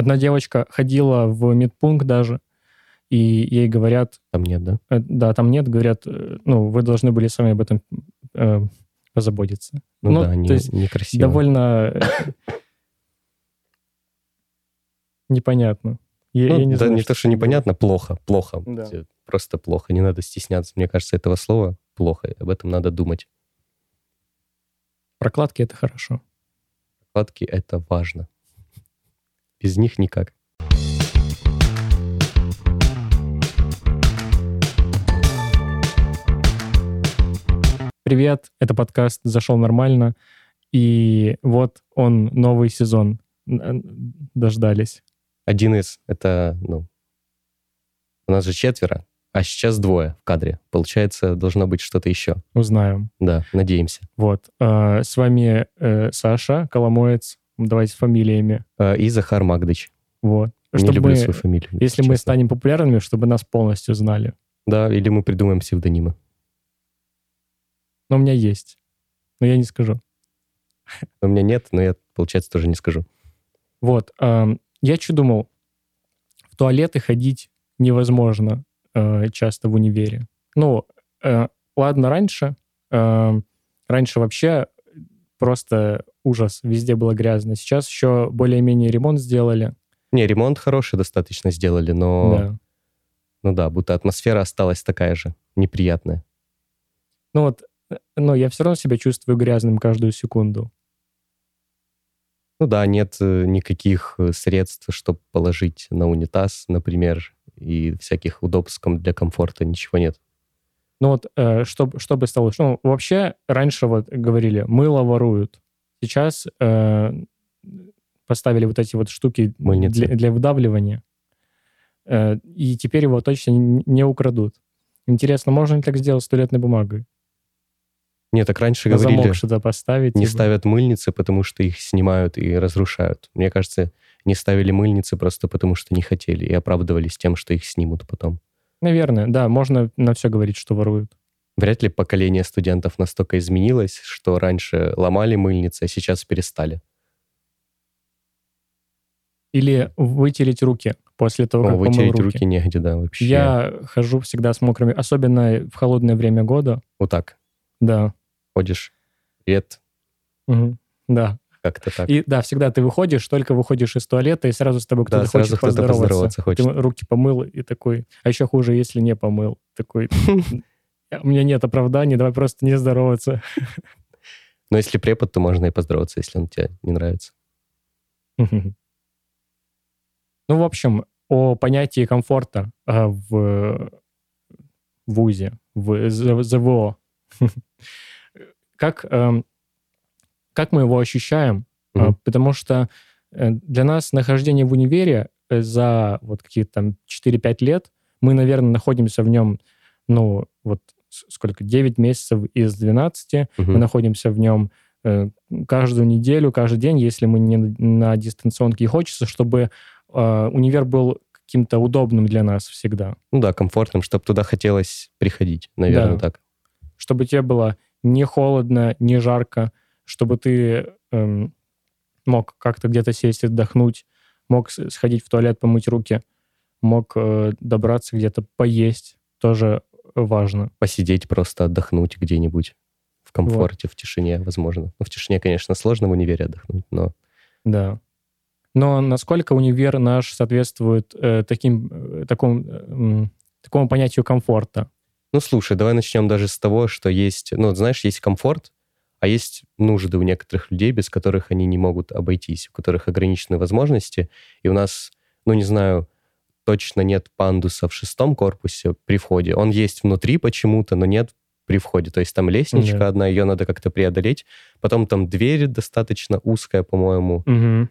одна девочка ходила в медпункт даже, и ей говорят... Там нет, да? э, Да, там нет, говорят, э, ну, вы должны были сами об этом э, позаботиться. Ну, да, то не, есть некрасиво. довольно э, непонятно. Я, Ну, я не да, знаю, не то, что непонятно, плохо, плохо. Да. Просто плохо, не надо стесняться. Мне кажется, этого слова плохо, об этом надо думать. Прокладки — это хорошо. Прокладки — это важно. Без них никак. Привет, это подкаст «Зашел нормально». И вот он, новый сезон. Н- Дождались. Один из — это, ну, у нас же четверо, а сейчас двое в кадре. Получается, должно быть что-то еще. Узнаем. Да, надеемся. Вот. А, С вами э, Саша Коломоец. Давайте с фамилиями. Э, И Захар Магдыч. Вот. Не Чтобы люблю мы- свою фамилию. если мы честно. станем популярными, чтобы нас полностью знали. Да, или мы придумаем псевдонимы. Но у меня есть. Но я не скажу. У меня нет, но я, получается, тоже не скажу. Вот. ам, Я что думал? В туалеты ходить невозможно э, часто в универе. Ну, э, ладно, раньше. эм, Раньше вообще просто ужас. Везде было грязно. Сейчас еще более-менее ремонт сделали. Не, ремонт хороший достаточно сделали, но, Да. ну да, будто атмосфера осталась такая же, неприятная. Ну вот, э, но я все равно себя чувствую грязным каждую секунду. Ну да, нет э, никаких э, средств, чтобы положить на унитаз, например, и всяких удобств для комфорта, ничего нет. Ну вот, э, чтобы, чтобы стало. Ну, вообще, раньше вот говорили, мыло воруют. Сейчас э, поставили вот эти вот штуки Мыльницы. для, для выдавливания. Э, и теперь его точно не, не украдут. Интересно, можно ли так сделать с туалетной бумагой? Нет, так раньше На говорили, замок что-то поставить? не типа? ставят мыльницы, потому что их снимают и разрушают. Мне кажется, не ставили мыльницы просто потому, что не хотели, и оправдывались тем, что их снимут потом. Наверное, да, можно на все говорить, что воруют. Вряд ли поколение студентов настолько изменилось, что раньше ломали мыльницы, а сейчас перестали. Или вытереть руки после того, О, как помыл вытереть руки. руки негде, да, вообще. Я хожу всегда с мокрыми, особенно в холодное время года. Вот так Да. ходишь. Привет. Мгм. Да. Как-то так. И да, всегда ты выходишь, только выходишь из туалета, и сразу с тобой Да, кто-то сразу хочет кто-то поздороваться. поздороваться хочет. Ты руки помыл и такой... А еще хуже, если не помыл. Такой... У меня нет оправданий, давай просто не здороваться. Но если препод, то можно и поздороваться, если он тебе не нравится. Ну, в общем, о понятии комфорта а, в ВУЗе, в ЗВО. Как, эм, как мы его ощущаем? Мгм. Потому что э, для нас нахождение в универе э, за вот какие-то там 4-5 лет, мы, наверное, находимся в нем, ну, вот сколько, 9 месяцев из 12, Мгм. мы находимся в нем э, каждую неделю, каждый день, если мы не на- дистанционке. И хочется, чтобы э, универ был каким-то удобным для нас всегда. Ну да, комфортным, чтобы туда хотелось приходить, наверное, Да. так. Чтобы тебе было не холодно, не жарко, чтобы ты эм, мог как-то где-то сесть, отдохнуть, мог сходить в туалет, помыть руки, мог э, добраться где-то поесть. Тоже важно. Посидеть просто, отдохнуть где-нибудь в комфорте, в тишине, возможно. Ну, в тишине, конечно, сложно в универе отдохнуть, но Да. Но насколько универ наш соответствует э, таким, э, такому, э, такому понятию комфорта? Ну, слушай, давай начнем даже с того, что есть, ну, знаешь, есть комфорт, а есть нужды у некоторых людей, без которых они не могут обойтись, у которых ограничены возможности. И у нас, ну, не знаю, точно нет пандуса в шестом корпусе при входе. Он есть внутри почему-то, но нет при входе. То есть там лестничка Да. одна, ее надо как-то преодолеть. Потом там дверь достаточно узкая, по-моему. Мгм.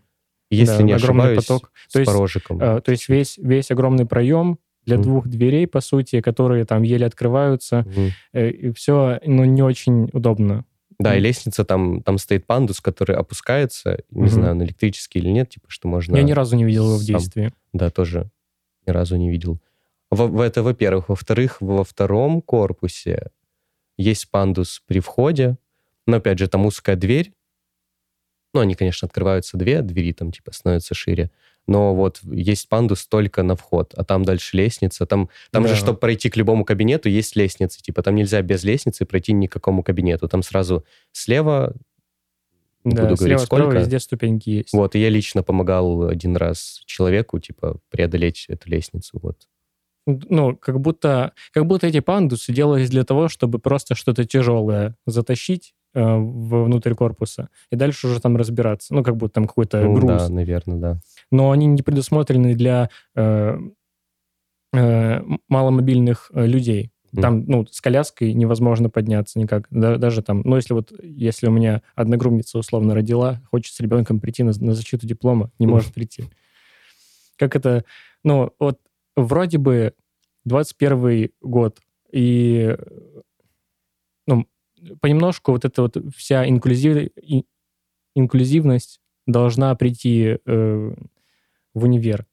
Если Да, не огромный ошибаюсь, поток. с То есть, порожиком. Э, то есть весь, весь огромный проем для Мгм. двух дверей, по сути, которые там еле открываются, Мгм. э, и все, ну, не очень удобно. Да, и лестница, там, там стоит пандус, который опускается, не Мгм. знаю, на электрический или нет, типа, что можно... Я ни разу не видел его в действии. Да, тоже ни разу не видел. В- это, во-первых. Во-вторых, во втором корпусе есть пандус при входе, но, опять же, там узкая дверь. Ну, они, конечно, открываются две двери, там, типа, становятся шире. но вот есть пандус только на вход, а там дальше лестница. Там, там Да. же, чтобы пройти к любому кабинету, есть лестница. Типа там нельзя без лестницы пройти ни к какому кабинету. Там сразу слева, не Да, буду говорить слева, сколько. везде ступеньки есть. Вот, и я лично помогал один раз человеку, типа, преодолеть эту лестницу. Вот. Ну, как будто, как будто эти пандусы делались для того, чтобы просто что-то тяжелое затащить э, внутрь корпуса и дальше уже там разбираться. Ну, как будто там какой-то Ну, груз. да, наверное, да. но они не предусмотрены для э, э, маломобильных э, людей. Там, ну, с коляской невозможно подняться никак. Да- даже там, ну, если вот, если у меня одногруппница условно родила, хочет с ребенком прийти на, на защиту диплома, не может прийти. Как это, ну, вот вроде бы 21 год, и, ну, понемножку вот эта вот вся инклюзив, инклюзивность должна прийти э, в универ.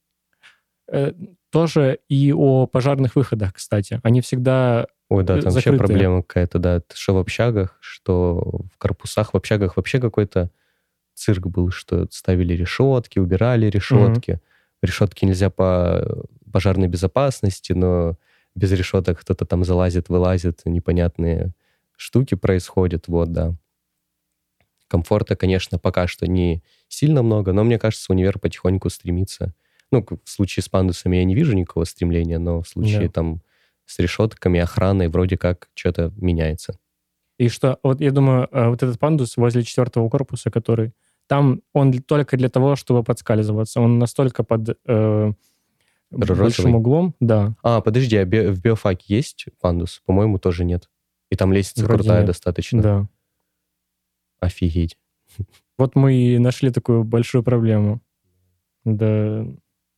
Э, тоже и о пожарных выходах, кстати. Они всегда... Ой, да, э, там вообще закрытые. проблема какая-то, да. Что в общагах, что в корпусах. В общагах вообще какой-то цирк был, что ставили решетки, убирали решетки. Решетки нельзя по пожарной безопасности, но без решеток кто-то там залазит, вылазит, непонятные штуки происходят, вот, да. Комфорта, конечно, пока что не сильно много, но мне кажется, универ потихоньку стремится. Ну, в случае с пандусами я не вижу никакого стремления, но в случае Да. там с решетками, охраной вроде как что-то меняется. И что, вот я думаю, э, вот этот пандус возле четвертого корпуса, который... Там он только для того, чтобы подскальзываться. Он настолько под э, Розовый? большим углом, да. А, подожди, а бе- в биофаке есть пандус? По-моему, тоже нет. И там лестница Вроде крутая нет. достаточно. Да. Офигеть. Вот мы и нашли такую большую проблему. Да,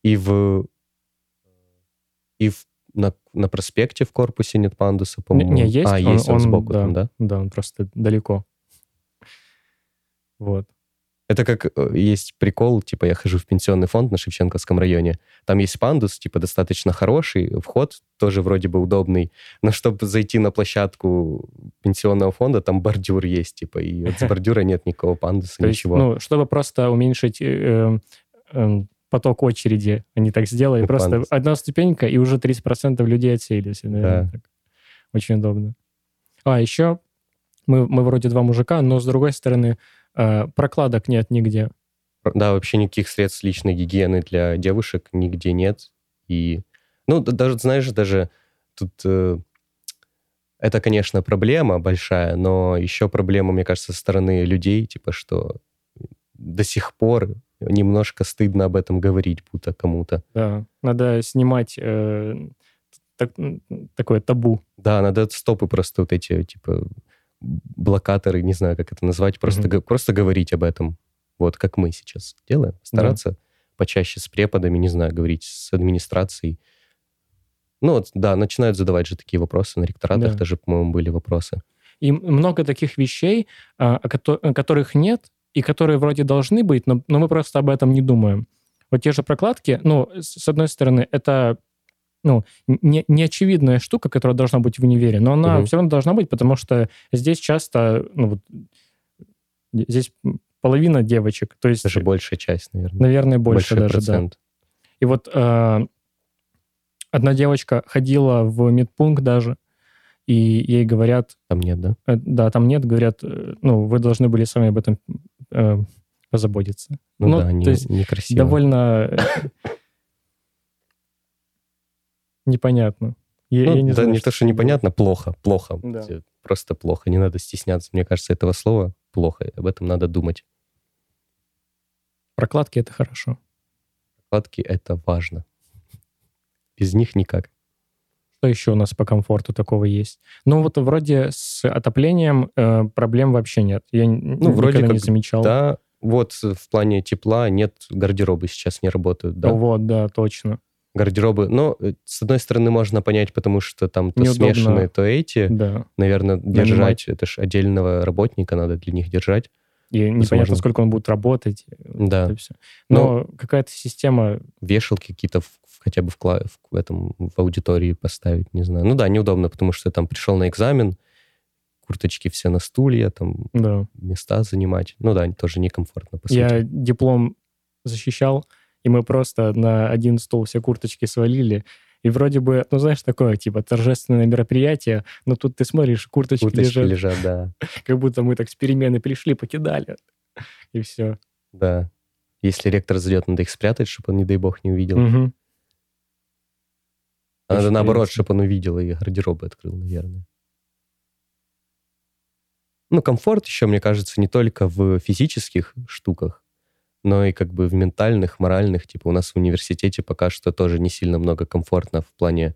И в... И в, на, на проспекте в корпусе нет пандуса, по-моему. не, есть. А, он- есть он, он, сбоку да, там, да? Да, он просто далеко. Вот. Это как э, есть прикол, типа я хожу в пенсионный фонд на Шевченковском районе, там есть пандус, типа достаточно хороший, вход тоже вроде бы удобный, но чтобы зайти на площадку пенсионного фонда, там бордюр есть, типа, и вот с бордюра нет никакого пандуса, ничего. ну, чтобы просто уменьшить э, э, поток очереди, они так сделали. Ну, просто одна ступенька, и уже 30% людей отсеялись. наверное, Да. так. Очень удобно. А, еще мы, мы вроде два мужика, но с другой стороны, э, прокладок нет нигде. Да, вообще никаких средств личной гигиены для девушек нигде нет. И, ну, да- даже, знаешь, даже тут... э, это, конечно, проблема большая, но еще проблема, мне кажется, со стороны людей, типа, что до сих пор немножко стыдно об этом говорить, будто кому-то. Да. Надо снимать э, так- такое табу. Да, надо стопы просто вот эти, типа, блокаторы, не знаю, как это назвать, просто, го- просто говорить об этом. Вот как мы сейчас делаем. Стараться почаще с преподами, не знаю, говорить с администрацией. Ну вот, да, начинают задавать же такие вопросы. На ректоратах Да. даже, по-моему, были вопросы. И много таких вещей, а, кото- о которых нет, и которые вроде должны быть, но, но мы просто об этом не думаем. Вот те же прокладки, ну, с одной стороны, это ну, не, неочевидная штука, которая должна быть в универе, но она Мгм. все равно должна быть, потому что здесь часто, ну, вот, здесь половина девочек, то есть, Даже большая часть, наверное. наверное, больше Большой даже, да. процент. И вот э, одна девочка ходила в медпункт даже, и ей говорят, Там нет, да? Э, Да, там нет, говорят, э, ну, вы должны были сами об этом э, позаботиться. Ну, Ну, да, не, то есть некрасиво. Довольно э, непонятно. Я, Ну, я не да, знаю, не то, что непонятно, плохо, плохо. Да. Просто плохо. Не надо стесняться, мне кажется, этого слова. Плохо. Об этом надо думать. Прокладки — это хорошо. Прокладки — это важно. Без них никак. Что еще у нас по комфорту такого есть? Ну, вот вроде с отоплением э, проблем вообще нет. Я ну, вроде никогда не как, замечал. Да, вот в плане тепла нет, гардеробы сейчас не работают, да. Вот, да, точно. Гардеробы, но э, с одной стороны можно понять, потому что там то Неудобно. смешанные, то эти. Да. Наверное, держать, это ж отдельного работника надо для них держать. И непонятно, Возможно. сколько он будет работать. Да. Это всё. Но какая-то система... Вешалки какие-то в- хотя бы в, кла- в этом, в аудитории поставить, не знаю. Ну да, неудобно, потому что там пришел на экзамен, курточки все на стулья, там Да. места занимать. Ну да, тоже некомфортно, по сути. Я диплом защищал, и мы просто на один стол все курточки свалили, и вроде бы, ну, знаешь, такое, типа, торжественное мероприятие, но тут ты смотришь, курточки, Курточки лежат, лежат, да. как будто мы так с перемены пришли, покидали, и все. Да. Если ректор зайдет, надо их спрятать, чтобы он, не дай бог, не увидел. Мгм. Надо Очень наоборот, интересно. чтобы он увидел и гардеробы открыл, наверное. Ну, комфорт еще, мне кажется, не только в физических штуках, но и как бы в ментальных, моральных. Типа у нас в университете пока что тоже не сильно много комфортно в плане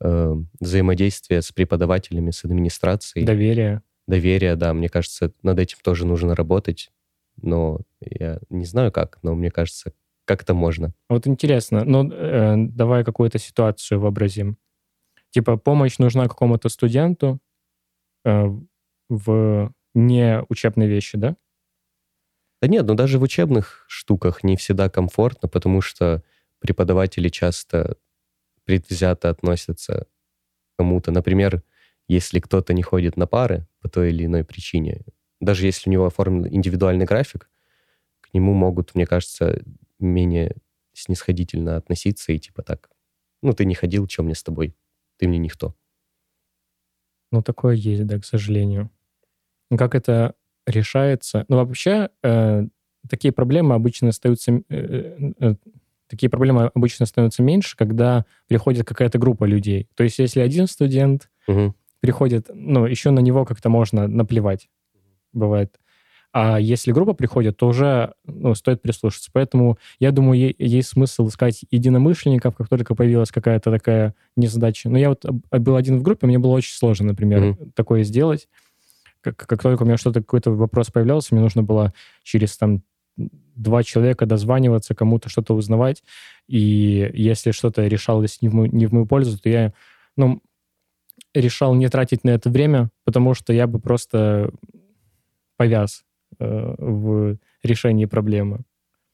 э, взаимодействия с преподавателями, с администрацией. Доверие. Доверия, да. Мне кажется, над этим тоже нужно работать. Но я не знаю как, но мне кажется, как-то можно. Вот интересно, ну, э, давай какую-то ситуацию вообразим. Типа помощь нужна какому-то студенту э, в не учебной вещи, да? Да нет, ну даже в учебных штуках не всегда комфортно, потому что преподаватели часто предвзято относятся к кому-то. Например, если кто-то не ходит на пары по той или иной причине, даже если у него оформлен индивидуальный график, к нему могут, мне кажется, менее снисходительно относиться и типа так, ну ты не ходил, чем мне с тобой? Ты мне никто. Ну, такое есть, да, к сожалению. Ну, Как это решается? Ну, вообще, э, такие проблемы обычно остаются... э, э, э, такие проблемы обычно становятся меньше, когда приходит какая-то группа людей. То есть, если один студент Мгм. приходит, ну, еще на него как-то можно наплевать. Бывает. А если группа приходит, то уже ну, стоит прислушаться. Поэтому я думаю, есть смысл искать единомышленников, как только появилась какая-то такая незадача. Но я вот об- был один в группе, мне было очень сложно, например, такое сделать. Как, как только у меня что-то, какой-то вопрос появлялся, мне нужно было через там два человека дозваниваться, кому-то что-то узнавать. И если что-то решалось не в мою, не в мою пользу, то я, ну, решал не тратить на это время, потому что я бы просто повяз в решении проблемы.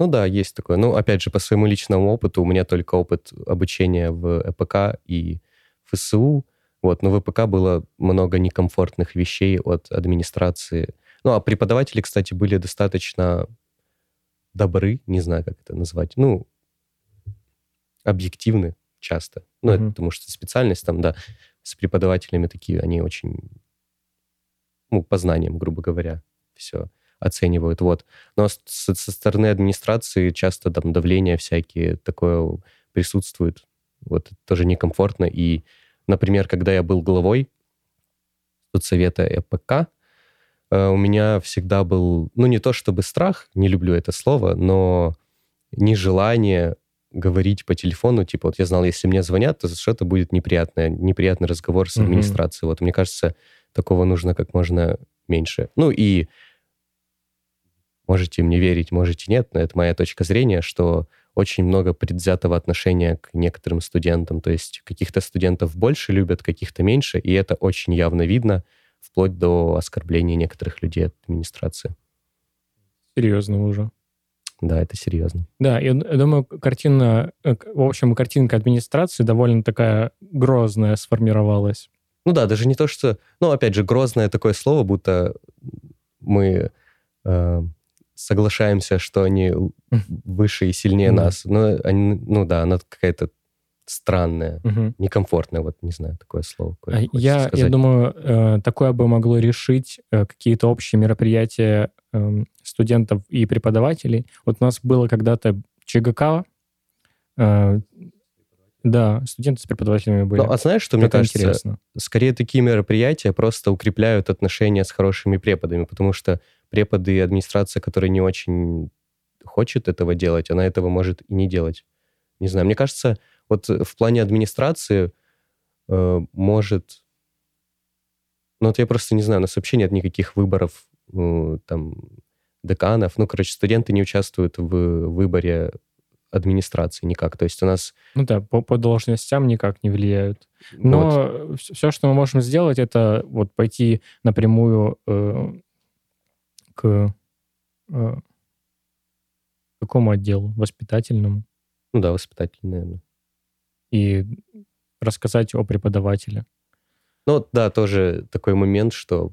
Ну да, есть такое. Ну, опять же, по своему личному опыту, у меня только опыт обучения в ЭПК и ФСУ. Вот, но в ЭПК было много некомфортных вещей от администрации. Ну, а преподаватели, кстати, были достаточно добры, не знаю, как это назвать. Ну, объективны часто. Ну, это Мгм. потому что специальность там, да, с преподавателями такие, они очень, ну, по знаниям, грубо говоря, все оценивают. Вот. Но со, со стороны администрации часто там давления всякие такое присутствует. Вот это тоже некомфортно. И, например, когда я был главой студсовета ЭПК, э, у меня всегда был, ну, не то чтобы страх, не люблю это слово, но нежелание говорить по телефону, типа, вот я знал, если мне звонят, то что-то будет неприятное, неприятный разговор с администрацией. Вот мне кажется, такого нужно как можно меньше. Ну и можете мне верить, можете нет, но это моя точка зрения, что очень много предвзятого отношения к некоторым студентам. То есть каких-то студентов больше любят, каких-то меньше, и это очень явно видно, вплоть до оскорбления некоторых людей от администрации. Серьезно уже. Да, это серьезно. Да, я думаю, картина, э, в общем, картинка администрации довольно такая грозная сформировалась. Ну да, даже не то, что... Ну, опять же, грозное такое слово, будто мы э, соглашаемся, что они выше и сильнее Да. нас. Но они, ну да, она какая-то странная, Мгм. некомфортная, вот не знаю, такое слово. А Я, я сказать. думаю, э, такое бы могло решить э, какие-то общие мероприятия эм, студентов и преподавателей. Вот у нас было когда-то ЧГК. Э, Да, студенты с преподавателями были. Ну, а знаешь, что мне Это кажется? интересно. Скорее, такие мероприятия просто укрепляют отношения с хорошими преподами, потому что преподы и администрация, которая не очень хочет этого делать, она этого может и не делать. Не знаю, мне кажется, вот в плане администрации э, может... Ну, вот я просто не знаю, у нас вообще нет никаких выборов ну, там деканов. Ну, короче, студенты не участвуют в выборе администрации никак. То есть у нас... Ну да, по, по должностям никак не влияют. вот, Но все, что мы можем сделать, это вот пойти напрямую э, к э, какому отделу? Воспитательному. ну да, воспитатель, наверное. И рассказать о преподавателе. Ну, вот, да, тоже такой момент, что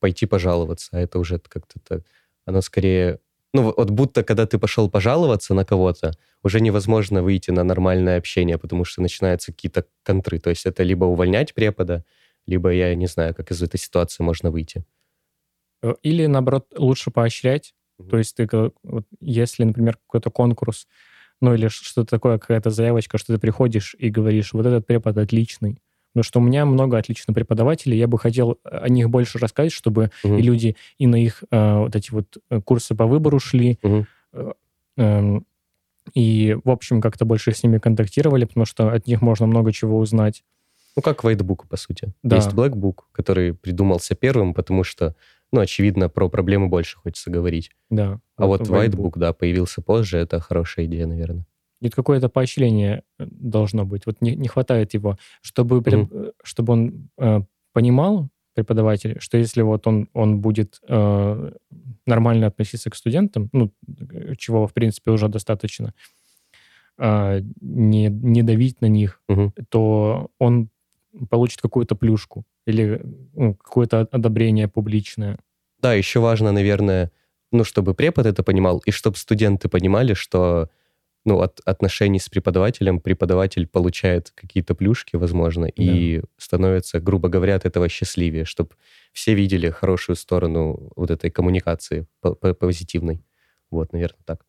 пойти пожаловаться, а это уже как-то так... Оно скорее ну, вот будто, когда ты пошел пожаловаться на кого-то, уже невозможно выйти на нормальное общение, потому что начинаются какие-то контры. То есть это либо увольнять препода, либо я не знаю, как из этой ситуации можно выйти. Э, или, наоборот, лучше поощрять. Mm-hmm. То есть ты, вот, если, например, какой-то конкурс, ну или что-то такое, какая-то заявочка, что ты приходишь и говоришь, вот этот препод отличный, Потому что у меня много отличных преподавателей, я бы хотел о них больше рассказать, чтобы угу. и люди и на их э, вот эти вот э, курсы по выбору шли, угу. э, э, и, в общем, как-то больше с ними контактировали, потому что от них можно много чего узнать. Ну, как Whitebook, по сути. Да. Есть Blackbook, который придумался первым, потому что, ну, очевидно, про проблемы больше хочется говорить. Да. А вот, вот Whitebook, Whitebook, да, появился позже, это хорошая идея, наверное. Нет, какое-то поощрение э, должно быть. Вот не, не хватает его, чтобы, mm-hmm. чтобы он э, понимал, преподаватель, что если вот он, он будет э, нормально относиться к студентам, ну, чего, в принципе, уже достаточно, э, не, не давить на них, угу. то он получит какую-то плюшку или ну, какое-то одобрение публичное. Да, еще важно, наверное, ну, чтобы препод это понимал, и чтобы студенты понимали, что ну, от отношений с преподавателем преподаватель получает какие-то плюшки, возможно, да. и становится, грубо говоря, от этого счастливее, чтобы все видели хорошую сторону вот этой коммуникации позитивной. Вот, наверное, так.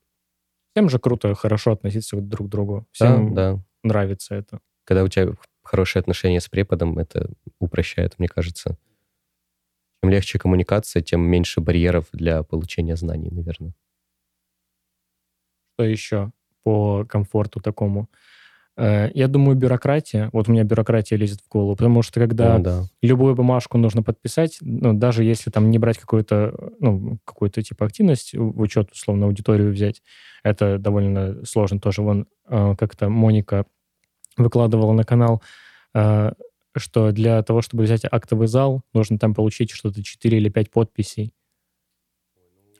Всем же круто, хорошо относиться друг к другу. Всем да, да. нравится это. Когда у тебя хорошие отношения с преподом, это упрощает, мне кажется. Чем легче коммуникация, тем меньше барьеров для получения знаний, наверное. Что еще? По комфорту такому. Э, я думаю, бюрократия. Вот у меня бюрократия лезет в голову, потому что когда О, да. любую бумажку нужно подписать, ну, даже если там не брать какую-то, ну, какую-то типа активность в учет, условно, аудиторию взять, это довольно сложно тоже. Вон э, как-то Моника выкладывала на канал, э, что для того, чтобы взять актовый зал, нужно там получить что-то 4 или 5 подписей,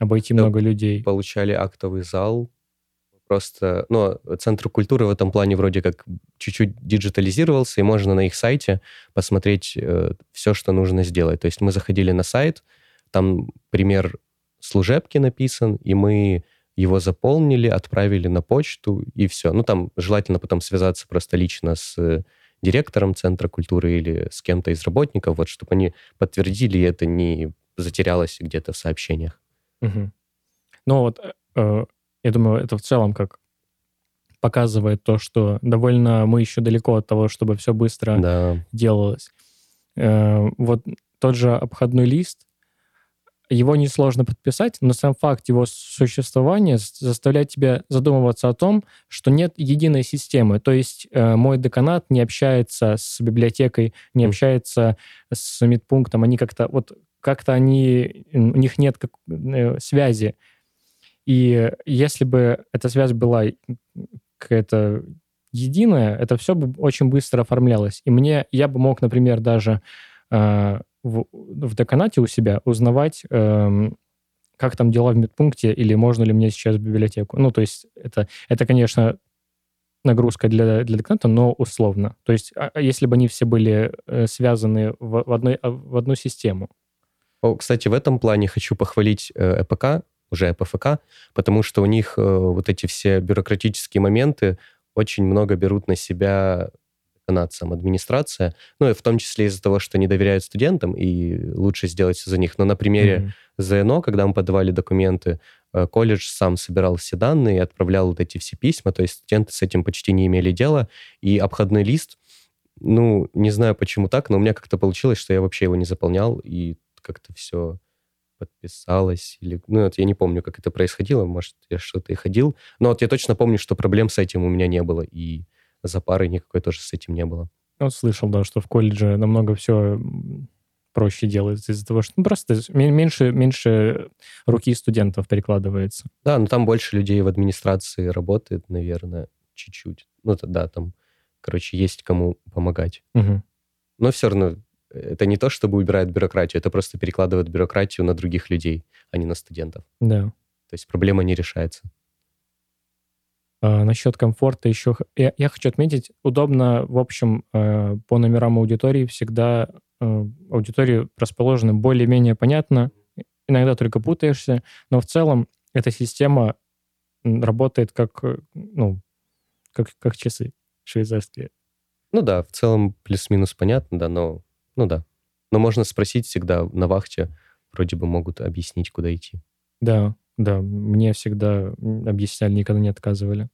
обойти да, много людей. Получали актовый зал, просто, ну, Центр культуры в этом плане вроде как чуть-чуть диджитализировался, и можно на их сайте посмотреть э, все, что нужно сделать. То есть мы заходили на сайт, там пример служебки написан, и мы его заполнили, отправили на почту, и все. Ну, там желательно потом связаться просто лично с директором Центра культуры или с кем-то из работников, вот, чтобы они подтвердили, и это не затерялось где-то в сообщениях. Угу. Ну вот э, я думаю, это в целом как показывает то, что довольно мы еще далеко от того, чтобы все быстро да. делалось. Э, вот тот же обходной лист, его несложно подписать, но сам факт его существования заставляет тебя задумываться о том, что нет единой системы. То есть э, мой деканат не общается с библиотекой, не общается с медпунктом. Они как-то вот как-то они у них нет как, э, связи и если бы эта связь была какая-то единая, это все бы очень быстро оформлялось. И мне, я бы мог, например, даже э, в, в деканате у себя узнавать, э, как там дела в медпункте, или можно ли мне сейчас в библиотеку. Ну, то есть это, это конечно, нагрузка для, для деканата, но условно. То есть а, а если бы они все были э, связаны в, в, одной, в одну систему. Кстати, в этом плане хочу похвалить э, ЭПК уже ПФК, потому что у них э, вот эти все бюрократические моменты очень много берут на себя канадцам администрация, ну и в том числе из-за того, что не доверяют студентам, и лучше сделать все за них. Но на примере mm-hmm. ЗНО, когда мы подавали документы, э, колледж сам собирал все данные и отправлял вот эти все письма, то есть студенты с этим почти не имели дела, и обходной лист, ну, не знаю, почему так, но у меня как-то получилось, что я вообще его не заполнял, и как-то все подписалась, или, ну, вот я не помню, как это происходило, может, я что-то и ходил, но вот я точно помню, что проблем с этим у меня не было, и за парой никакой тоже с этим не было. Вот слышал, да, что в колледже намного все проще делается из-за того, что ну, просто меньше, меньше руки студентов перекладывается. Да, но там больше людей в администрации работает, наверное, чуть-чуть. Ну, да, там, короче, есть кому помогать. Угу. Но все равно это не то, чтобы убирает бюрократию, это просто перекладывает бюрократию на других людей, а не на студентов. Да. То есть проблема не решается. А, насчет комфорта еще... Я, я хочу отметить, удобно, в общем, э, по номерам аудитории всегда э, аудитории расположены более-менее понятно, иногда только путаешься, но в целом эта система работает как, э, ну, как, как часы швейцарские. Ну да, в целом плюс-минус понятно, да, но, ну да. Но можно спросить всегда на вахте, вроде бы могут объяснить, куда идти. Да, да, мне всегда объясняли, никогда не отказывали.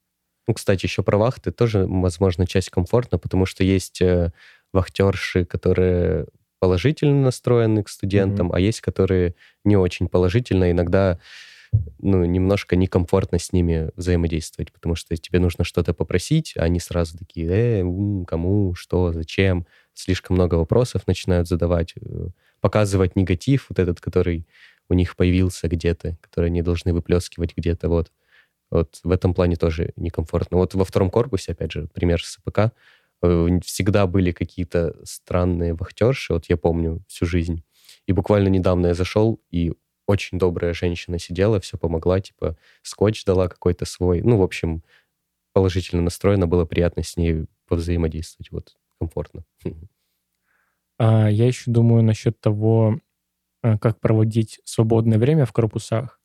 Ну, кстати, еще про вахты тоже, возможно, часть комфортна, потому что есть э, вахтерши, которые положительно настроены к студентам, mm-hmm. а есть, которые не очень положительно. Иногда ну, немножко некомфортно с ними взаимодействовать, потому что тебе нужно что-то попросить, а они сразу такие, э, кому, что, зачем. Слишком много вопросов начинают задавать, э, показывать негатив, вот этот, который у них появился где-то, который они должны выплескивать где-то, вот. Вот в этом плане тоже некомфортно. Вот во втором корпусе, опять же, пример с СПК, э, всегда были какие-то странные вахтерши, вот я помню всю жизнь. И буквально недавно я зашел, и очень добрая женщина сидела, все помогла, типа скотч дала какой-то свой. Ну, в общем, положительно настроена, было приятно с ней повзаимодействовать, вот, комфортно. А, я еще думаю насчет того, э, как проводить свободное время в корпусах.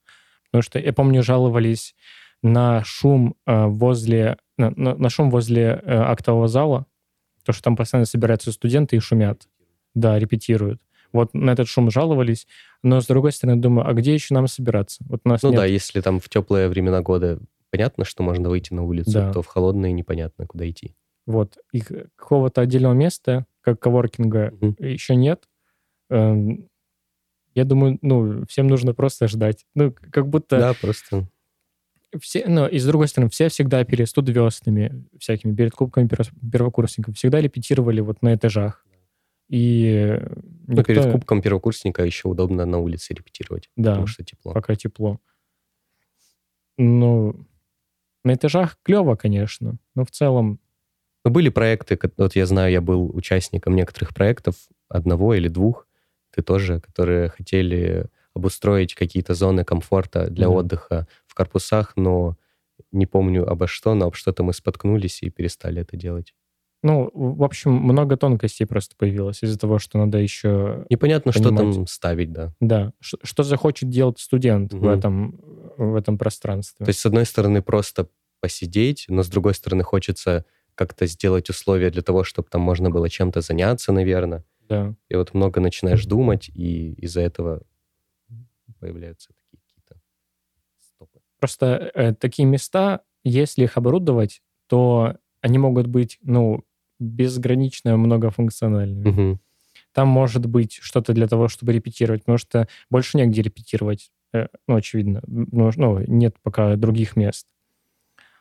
Потому что, я помню, жаловались на шум э, возле, на, на шум возле актового зала, то, что там постоянно собираются студенты и шумят. Да, репетируют. Вот на этот шум жаловались, но с другой стороны думаю, а где еще нам собираться? Вот у нас ну нет... да, если там в теплые времена года понятно, что можно выйти на улицу, да. то в холодные непонятно, куда идти. Вот. И какого-то отдельного места, как коворкинга, угу. еще нет. Эм, я думаю, ну, всем нужно просто ждать. Ну, как будто... Да, просто... Все, но и с другой стороны, все всегда перед студвестами всякими, перед кубками первокурсников, всегда репетировали вот на этажах. И никто... Ну, перед кубком первокурсника еще удобно на улице репетировать, да, потому что тепло. пока тепло. Ну, на этажах клево, конечно, но в целом... Но были проекты, вот я знаю, я был участником некоторых проектов, одного или двух, ты тоже, которые хотели обустроить какие-то зоны комфорта для mm отдыха в корпусах, но не помню обо что, но об что-то мы споткнулись и перестали это делать. Ну, в общем, много тонкостей просто появилось из-за того, что надо еще... Непонятно, понимать. что там ставить, да. Да. Что, что захочет делать студент угу. в, этом, в этом пространстве. То есть, с одной стороны, просто посидеть, но с другой стороны, хочется как-то сделать условия для того, чтобы там можно было чем-то заняться, наверное. Да. И вот много начинаешь думать, и из-за этого появляются такие какие-то стопы. Просто э, такие места, если их оборудовать, то они могут быть, ну, безгранично многофункциональными. Угу. Там может быть что-то для того, чтобы репетировать, потому что больше негде репетировать, э, ну, очевидно, ну, ну, нет пока других мест.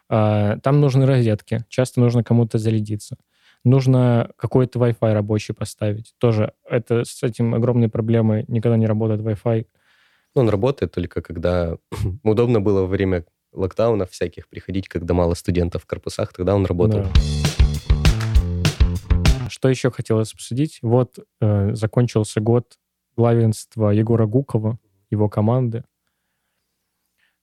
А, там нужны розетки, часто нужно кому-то зарядиться. Нужно какой-то Wi-Fi рабочий поставить. Тоже это с этим огромные проблемы. Никогда не работает Wi-Fi. Ну, он работает только когда удобно было во время локдаунов всяких приходить, когда мало студентов в корпусах, тогда он работал. Да. Что еще хотелось обсудить? Вот э, закончился год главенства Егора Гукова, его команды.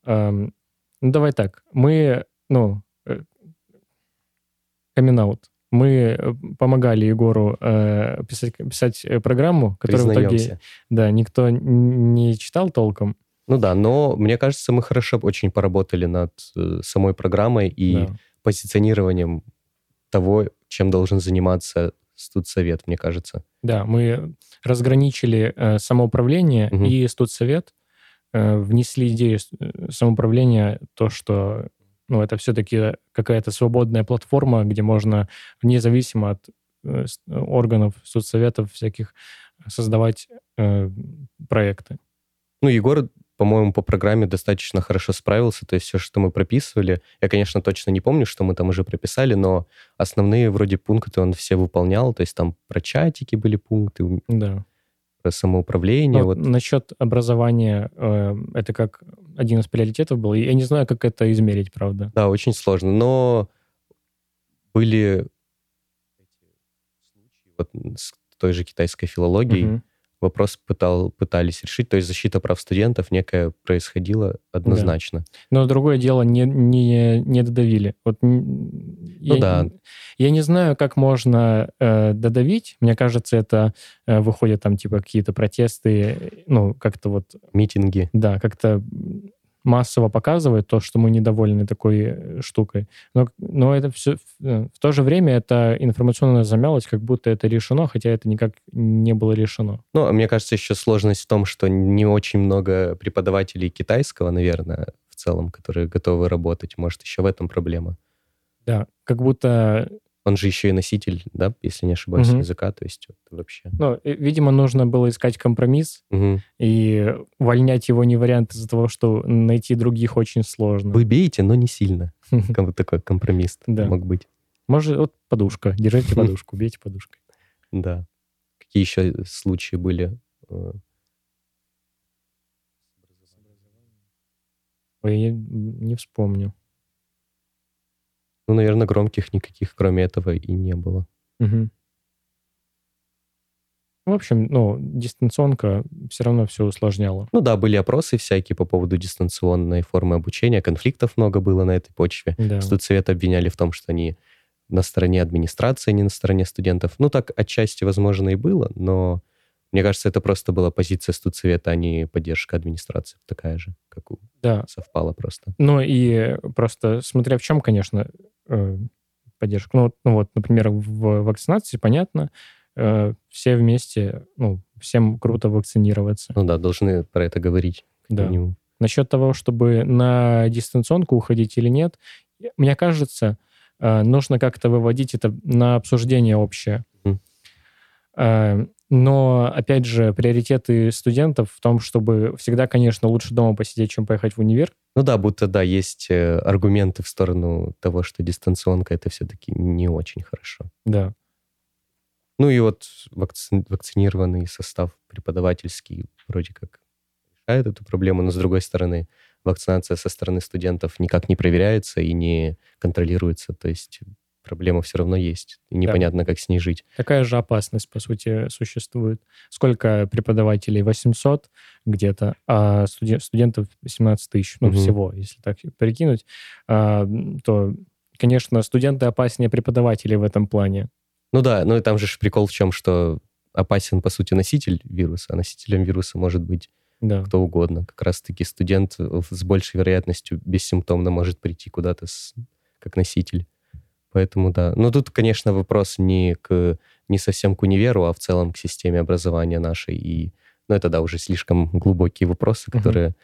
Эм, ну, давай так. Мы, ну, э, камин Мы э, помогали Егору э, писать, писать э, программу, которую в итоге да, никто не читал толком. Ну да, но мне кажется, мы хорошо очень поработали над э, самой программой и да. позиционированием того, чем должен заниматься студсовет, мне кажется. Да, мы разграничили э, самоуправление угу. и студсовет, э, внесли идею э, самоуправления, то, что ну, это все-таки какая-то свободная платформа, где можно независимо от э, органов студсоветов всяких создавать э, проекты. Ну, Егор по-моему, по программе достаточно хорошо справился. То есть все, что мы прописывали, я, конечно, точно не помню, что мы там уже прописали, но основные вроде пункты он все выполнял. То есть там про чатики были пункты, да. Про самоуправление. Вот, вот. Насчет образования, э, это как один из приоритетов был. Я не знаю, как это измерить, правда. Да, очень сложно. Но были случаи вот с той же китайской филологией, угу вопрос пытал, пытались решить. То есть защита прав студентов некая происходила однозначно. Да. Но другое дело, не, не, не додавили. Вот, ну я, да. Я не знаю, как можно э, додавить. Мне кажется, это э, выходят там типа какие-то протесты, ну, как-то вот... Митинги. Да, как-то массово показывает то, что мы недовольны такой э, штукой. Но, но это все... Э, в то же время это информационная замялость, как будто это решено, хотя это никак не было решено. Ну, а мне кажется, еще сложность в том, что не очень много преподавателей китайского, наверное, в целом, которые готовы работать. Может, еще в этом проблема. Да, как будто он же еще и носитель, да, если не ошибаюсь, угу. языка, то есть вот, вообще. Ну, видимо, нужно было искать компромисс, угу. и увольнять его не вариант из-за того, что найти других очень сложно. Вы бейте, но не сильно. Как такой компромисс мог быть. Может, вот подушка. Держите подушку, бейте подушкой. Да. Какие еще случаи были? Э? Ой, я не вспомню. Ну, наверное, громких никаких, кроме этого, и не было. Угу. В общем, ну, дистанционка все равно все усложняла. Ну да, были опросы всякие по поводу дистанционной формы обучения, конфликтов много было на этой почве. Да. Студсовет обвиняли в том, что они на стороне администрации, а не на стороне студентов. Ну так отчасти, возможно, и было, но мне кажется, это просто была позиция студсовета, а не поддержка администрации такая же, как у... Да. Совпало просто. Ну и просто смотря в чем, конечно, э, поддержка. Ну, ну вот, например, в вакцинации, понятно, э, все вместе, ну, всем круто вакцинироваться. Ну да, должны про это говорить. Да. Минимум. Насчет того, чтобы на дистанционку уходить или нет, мне кажется, э, нужно как-то выводить это на обсуждение общее. Mm. Но, опять же, приоритеты студентов в том, чтобы всегда, конечно, лучше дома посидеть, чем поехать в универ. Ну да, будто, да, есть э, аргументы в сторону того, что дистанционка — это все-таки не очень хорошо. Да. Ну и вот вакци... вакцинированный состав преподавательский вроде как решает эту проблему, но, с другой стороны, вакцинация со стороны студентов никак не проверяется и не контролируется. То есть проблема все равно есть. И непонятно, да. как с ней жить. Такая же опасность, по сути, существует. Сколько преподавателей? 800 где-то, а студен- студентов 17 тысяч, ну, угу. всего, если так прикинуть, а, то, конечно, студенты опаснее преподавателей в этом плане. Ну да, ну и там же прикол в чем, что опасен, по сути, носитель вируса, а носителем вируса может быть да. кто угодно. Как раз-таки студент с большей вероятностью бессимптомно может прийти куда-то с, как носитель. Поэтому да. Но тут, конечно, вопрос не, к, не совсем к универу, а в целом к системе образования нашей. И, ну, это, да, уже слишком глубокие вопросы, которые угу.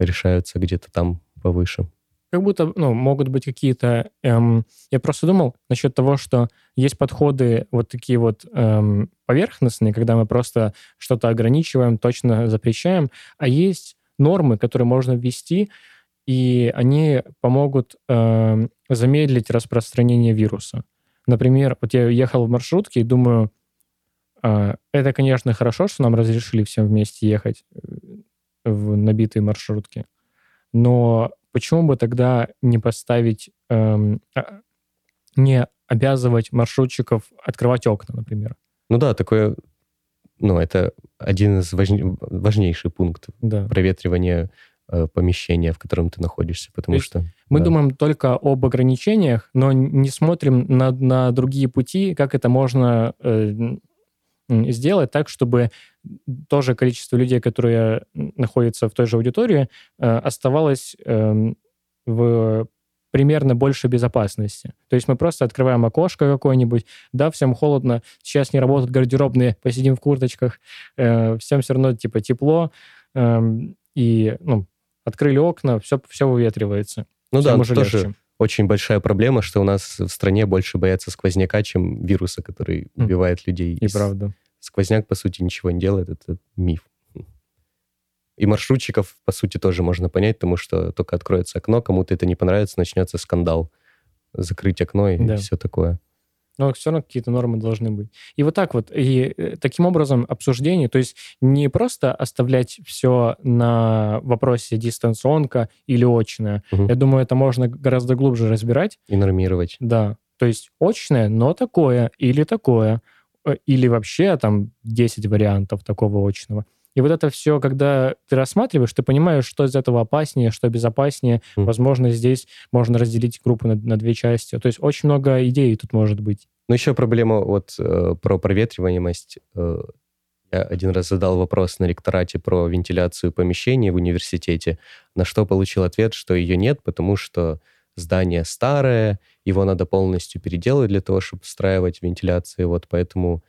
решаются где-то там повыше. Как будто, ну, могут быть какие-то... Эм, я просто думал насчет того, что есть подходы вот такие вот эм, поверхностные, когда мы просто что-то ограничиваем, точно запрещаем, а есть нормы, которые можно ввести, и они помогут э, замедлить распространение вируса. Например, вот я ехал в маршрутке и думаю, э, это, конечно, хорошо, что нам разрешили всем вместе ехать э, в набитые маршрутки, но почему бы тогда не поставить, э, не обязывать маршрутчиков открывать окна, например? Ну да, такое, ну это один из важнейших пунктов да. проветривания Э, помещение, в котором ты находишься, потому что... Мы да. думаем только об ограничениях, но не смотрим на, на другие пути, как это можно э, сделать так, чтобы тоже количество людей, которые находятся в той же аудитории, э, оставалось э, в примерно больше безопасности. То есть мы просто открываем окошко какое-нибудь, да, всем холодно, сейчас не работают гардеробные, посидим в курточках, э, всем все равно типа тепло, э, и ну, открыли окна, все, все выветривается. Ну Всем да, уже тоже легче. очень большая проблема, что у нас в стране больше боятся сквозняка, чем вируса, который mm. убивает людей. И, и правда. Сквозняк, по сути, ничего не делает, это миф. И маршрутчиков, по сути, тоже можно понять, потому что только откроется окно, кому-то это не понравится, начнется скандал. Закрыть окно и да. все такое но все равно какие-то нормы должны быть. И вот так вот, и э, таким образом обсуждение, то есть не просто оставлять все на вопросе дистанционка или очная. Угу. Я думаю, это можно гораздо глубже разбирать. И нормировать. Да. То есть очное, но такое или такое. Э, или вообще там 10 вариантов такого очного. И вот это все, когда ты рассматриваешь, ты понимаешь, что из этого опаснее, что безопаснее. Mm. Возможно, здесь можно разделить группу на, на две части. То есть очень много идей тут может быть. Ну, еще проблема вот э, про проветриваемость. Э, Я один раз задал вопрос на ректорате про вентиляцию помещений в университете, на что получил ответ, что ее нет, потому что здание старое, его надо полностью переделать для того, чтобы встраивать вентиляцию. Вот поэтому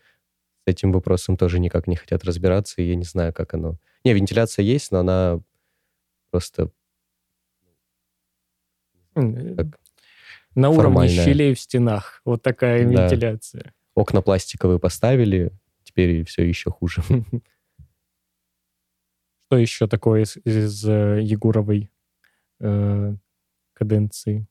с этим вопросом тоже никак не хотят разбираться, и я не знаю, как оно... Не, вентиляция есть, но она просто... Как на уровне щелей в стенах. Вот такая да. вентиляция. Окна пластиковые поставили, теперь все еще хуже. Что еще такое из, из э, Егоровой э, каденции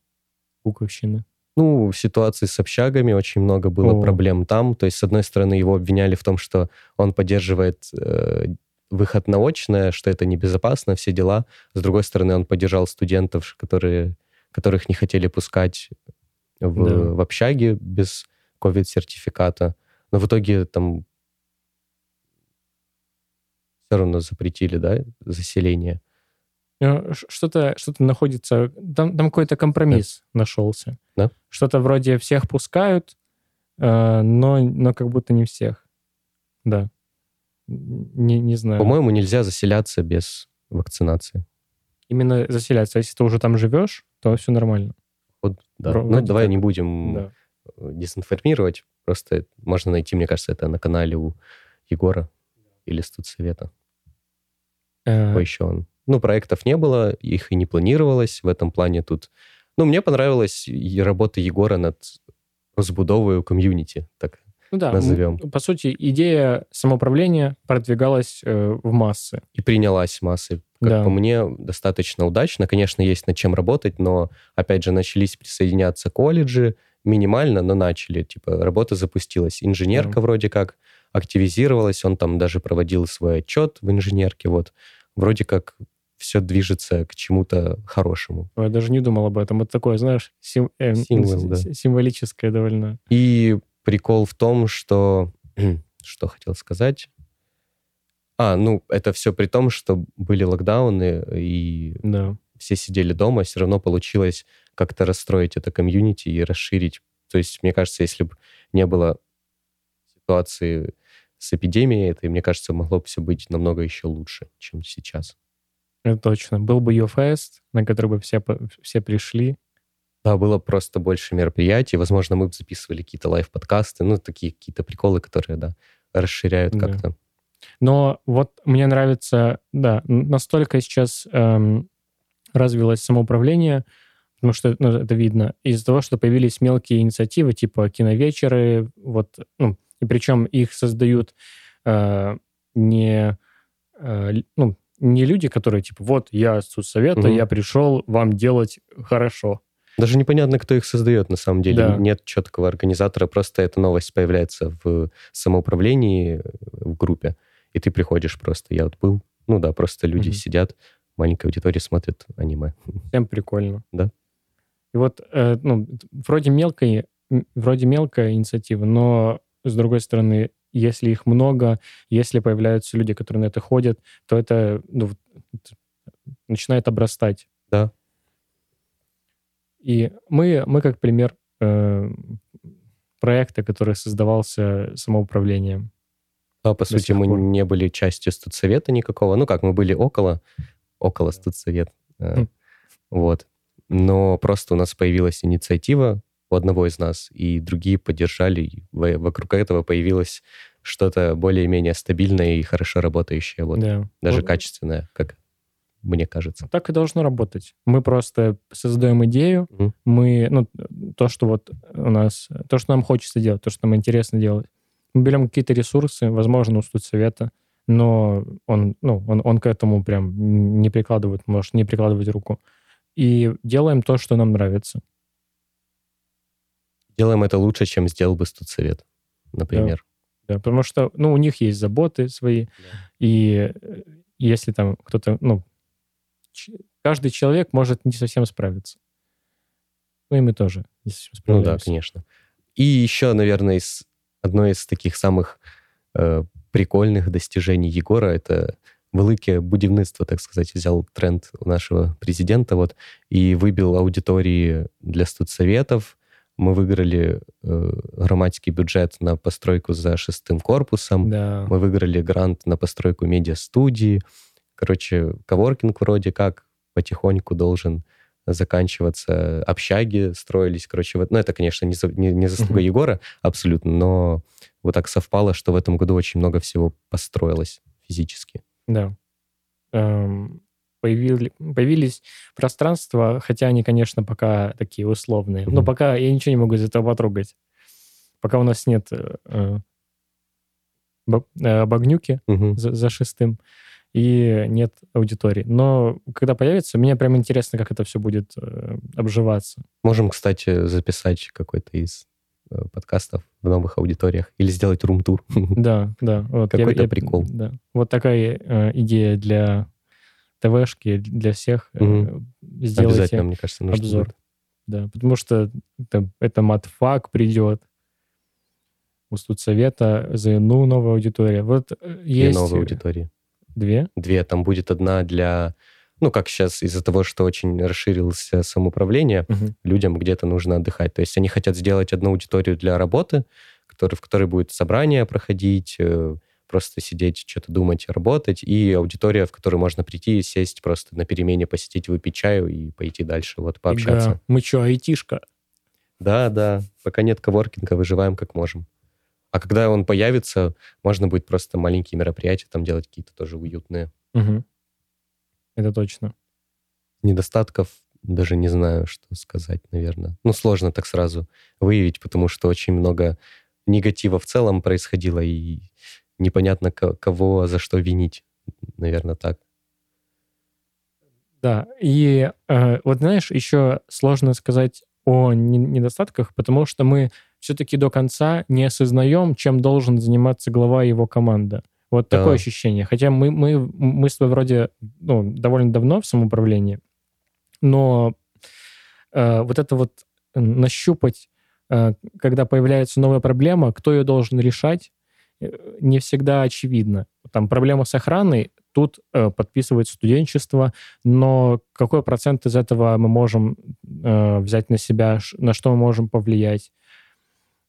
Буковщины? Ну, в ситуации с общагами очень много было О. проблем там. То есть, с одной стороны, его обвиняли в том, что он поддерживает э, выход на очное, что это небезопасно, все дела. С другой стороны, он поддержал студентов, которые, которых не хотели пускать в, да. в общаге без ковид-сертификата. Но в итоге там все равно запретили, да, заселение. Э, что-то что находится, там, там какой-то компромисс да. нашелся. Да? Что-то вроде всех пускают, э, но, но как будто не всех. Да. Не, не знаю. По-моему, нельзя заселяться без вакцинации. Именно заселяться. Если ты уже там живешь, то все нормально. Вот, да. Вроде ну, давай так. не будем да. дезинформировать. Просто можно найти, мне кажется, это на канале у Егора или студсовета. Э... Какой еще он? Ну, проектов не было, их и не планировалось. В этом плане тут... Ну, мне понравилась работа Егора над разбудовой комьюнити, так ну да, назовем. По сути, идея самоуправления продвигалась э, в массы. И принялась массы. Как да. по мне, достаточно удачно. Конечно, есть над чем работать, но, опять же, начались присоединяться колледжи, минимально, но начали. Типа, работа запустилась. Инженерка да. вроде как активизировалась, он там даже проводил свой отчет в инженерке, вот. Вроде как все движется к чему-то хорошему. Я даже не думал об этом. Это такое, знаешь, сим, э, Символ, да. символическое довольно. И прикол в том, что... что хотел сказать? А, ну, это все при том, что были локдауны, и да. все сидели дома, все равно получилось как-то расстроить это комьюнити и расширить. То есть, мне кажется, если бы не было ситуации с эпидемией этой, мне кажется, могло бы все быть намного еще лучше, чем сейчас. Это точно. Был бы YouFest, на который бы все, все пришли. Да, было просто больше мероприятий. Возможно, мы бы записывали какие-то лайв-подкасты, ну, такие какие-то приколы, которые, да, расширяют да. как-то. Но вот мне нравится, да, настолько сейчас эм, развилось самоуправление, потому что ну, это видно, из-за того, что появились мелкие инициативы, типа киновечеры, вот, ну, и причем их создают э, не, э, ну, не люди, которые типа, вот я совета, угу. я пришел вам делать хорошо. Даже непонятно, кто их создает на самом деле. Да. Нет четкого организатора, просто эта новость появляется в самоуправлении в группе, и ты приходишь просто. Я вот был, ну да, просто люди угу. сидят, маленькая аудитория смотрит аниме. Всем прикольно. Да. И вот, э, ну, вроде мелкая, вроде мелкая инициатива, но с другой стороны, если их много, если появляются люди, которые на это ходят, то это ну, начинает обрастать. Да. И мы, мы как пример э, проекта, который создавался самоуправлением. Да, по сути, мы пор. не были частью студсовета никакого. Ну как, мы были около, около студсовет. Э, mm. Вот. Но просто у нас появилась инициатива у одного из нас, и другие поддержали. И вокруг этого появилось что-то более-менее стабильное и хорошо работающее, вот, да. даже вот. качественное, как мне кажется. Так и должно работать. Мы просто создаем идею, mm. мы, ну, то, что вот у нас, то, что нам хочется делать, то, что нам интересно делать. Мы берем какие-то ресурсы, возможно, у студсовета, но он, ну, он, он к этому прям не прикладывает, может не прикладывать руку. И делаем то, что нам нравится делаем это лучше, чем сделал бы студсовет, например. Да, да потому что, ну, у них есть заботы свои, да. и э, если там кто-то, ну, каждый человек может не совсем справиться. Ну, и мы тоже не совсем справляемся. Ну да, конечно. И еще, наверное, из, одно из таких самых э, прикольных достижений Егора это велике будівництво, так сказать, взял тренд у нашего президента вот, и выбил аудитории для студсоветов, мы выиграли э, громадский бюджет на постройку за шестым корпусом, Да. мы выиграли грант на постройку медиа-студии. Короче, коворкинг вроде как потихоньку должен заканчиваться. Общаги строились, короче. Вот, ну, это, конечно, не, за- не, не заслуга Мгм. Егора абсолютно, но вот так совпало, что в этом году очень много всего построилось физически. Да. Эм, появили- появились пространства, хотя они, конечно, пока такие условные. Но пока я ничего не могу из этого потрогать. Пока у нас нет э, э, бо- э, багнюки Мгм. за, за шестым и нет аудитории. Но когда появится, мне прям интересно, как это все будет э, обживаться. Можем, кстати, записать какой-то из э, подкастов в новых аудиториях или сделать рум-тур. Да, да. Вот я- Какой-то я- прикол. Да. Вот такая э, идея для ТВшки, для всех. Мгм. Сделайте Обязательно, мне кажется, нужно обзор. будет. Да, потому что это, это матфак придет, у студсовета, ЗНУ новая аудитория. Вот э, Две есть новые аудитории. две. Две. Там будет одна для... Ну, как сейчас, из-за того, что очень расширилось самоуправление, Мгм. людям где-то нужно отдыхать. То есть они хотят сделать одну аудиторию для работы, который, в которой будет собрание проходить, э, просто сидеть, что-то думать, работать, и аудитория, в которую можно прийти и сесть просто на перемене, посидеть, выпить чаю и пойти дальше, вот, пообщаться. Да. Мы что, айтишка? Да, да. Пока нет коворкинга, выживаем как можем. А когда он появится, можно будет просто маленькие мероприятия там делать какие-то тоже уютные. Мгм. Это точно. Недостатков даже не знаю, что сказать, наверное. Ну, сложно так сразу выявить, потому что очень много негатива в целом происходило, и непонятно, ко- кого за что винить. Наверное, так. Да, и э, вот знаешь, еще сложно сказать о не- недостатках, потому что мы все-таки до конца не осознаем, чем должен заниматься глава и его команда. Вот Да. такое ощущение. Хотя мы, мы, мы с тобой вроде ну, довольно давно в самоуправлении, но э, вот это вот нащупать, э, когда появляется новая проблема, кто ее должен решать, не всегда очевидно. Там проблема с охраной, тут э, подписывает студенчество, но какой процент из этого мы можем э, взять на себя, на что мы можем повлиять?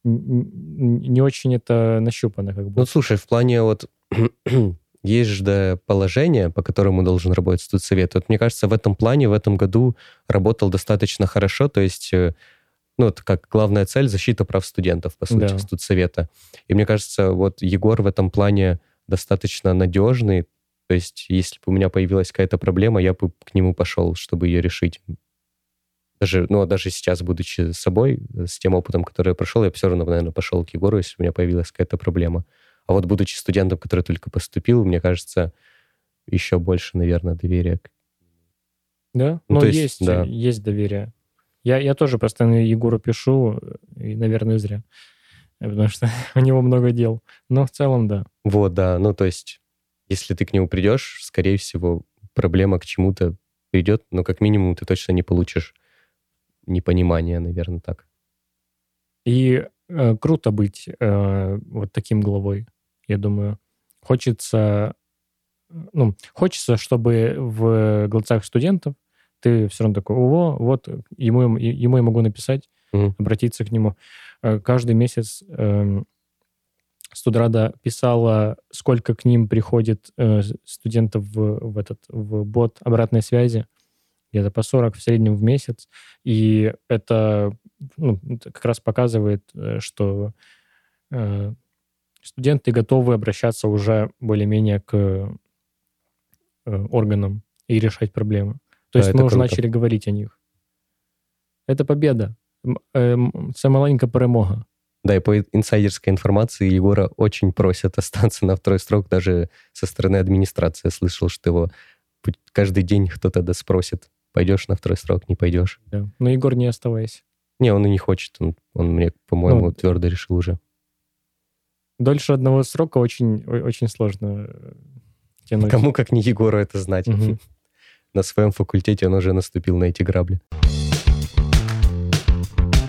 Не очень это нащупано, как Ну, бы. слушай, в плане вот есть же положение, по которому должен работать студсовет. Вот мне кажется, в этом плане в этом году работал достаточно хорошо, то есть э, ну, это как главная цель защита прав студентов, по сути, Да. студсовета. И мне кажется, вот Егор в этом плане достаточно надежный, то есть если бы у меня появилась какая-то проблема, я бы к нему пошел, чтобы ее решить. Даже, ну, даже сейчас, будучи собой, с тем опытом, который я прошел, я все равно, наверное, пошел к Егору, если у меня появилась какая-то проблема. А вот будучи студентом, который только поступил, мне кажется, еще больше, наверное, доверия. Да? Ну, то есть, есть, да. есть доверие. Я, я тоже постоянно Егору пишу, и, наверное, зря. Потому что у него много дел. Но в целом, да. Вот, да. Ну, то есть, если ты к нему придешь, скорее всего, проблема к чему-то придет, но как минимум ты точно не получишь непонимания, наверное, так. И э, круто быть э, вот таким главой, я думаю. Хочется, ну, хочется, чтобы в глазах студентов ты все равно такой, ого, вот ему, ему я могу написать, Мгм. обратиться к нему. Э, Каждый месяц эм, Студрада писала, сколько к ним приходит э, студентов в, в этот в бот обратной связи, где-то по 40 в среднем в месяц. И это, ну, это как раз показывает, э, что э, студенты готовы обращаться уже более-менее к э, органам и решать проблемы. То Да, есть это мы уже круто. начали говорить о них. Это победа. М, эм, Це маленька перемога. Да, и по инсайдерской информации Егора очень просят остаться на второй срок, даже со стороны администрации. Я слышал, что его каждый день кто-то да спросит, пойдешь на второй срок, не пойдешь. Да. Но, Егор, не оставайся. Не, он и не хочет, он, он мне, по-моему, Ну, твердо решил уже. Дольше одного срока очень, очень сложно э, тянуть. Кому, как не Егору, это знать. Мгм. На своем факультете он уже наступил на эти грабли.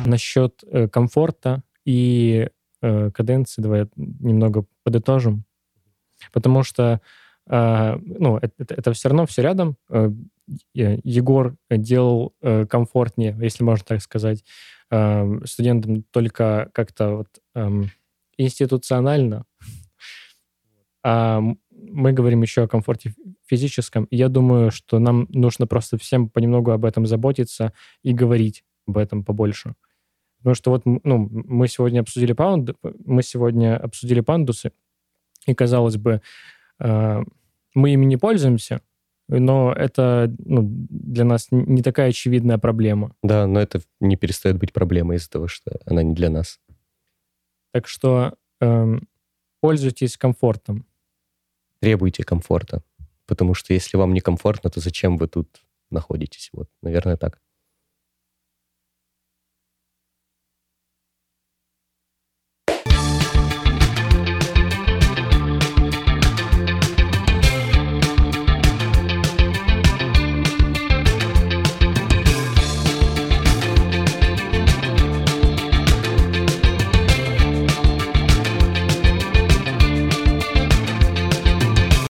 Насчет э, комфорта и э, каденции давай немного подытожим. Потому что э, ну, это, все равно все рядом. Э, Егор делал э, комфортнее, если можно так сказать, э, студентам только как-то вот э, институционально, а мы говорим еще о комфорте физическом. И я думаю, что нам нужно просто всем понемногу об этом заботиться и говорить об этом побольше. Потому что вот ну, мы сегодня обсудили паунд, мы сегодня обсудили пандусы, и казалось бы, э, мы ими не пользуемся, но это ну, для нас не такая очевидная проблема. Да, но это не перестает быть проблемой из-за того, что она не для нас. Так что э, пользуйтесь комфортом. Требуйте комфорта. Потому что если вам не комфортно, то зачем вы тут находитесь? Вот, наверное, так.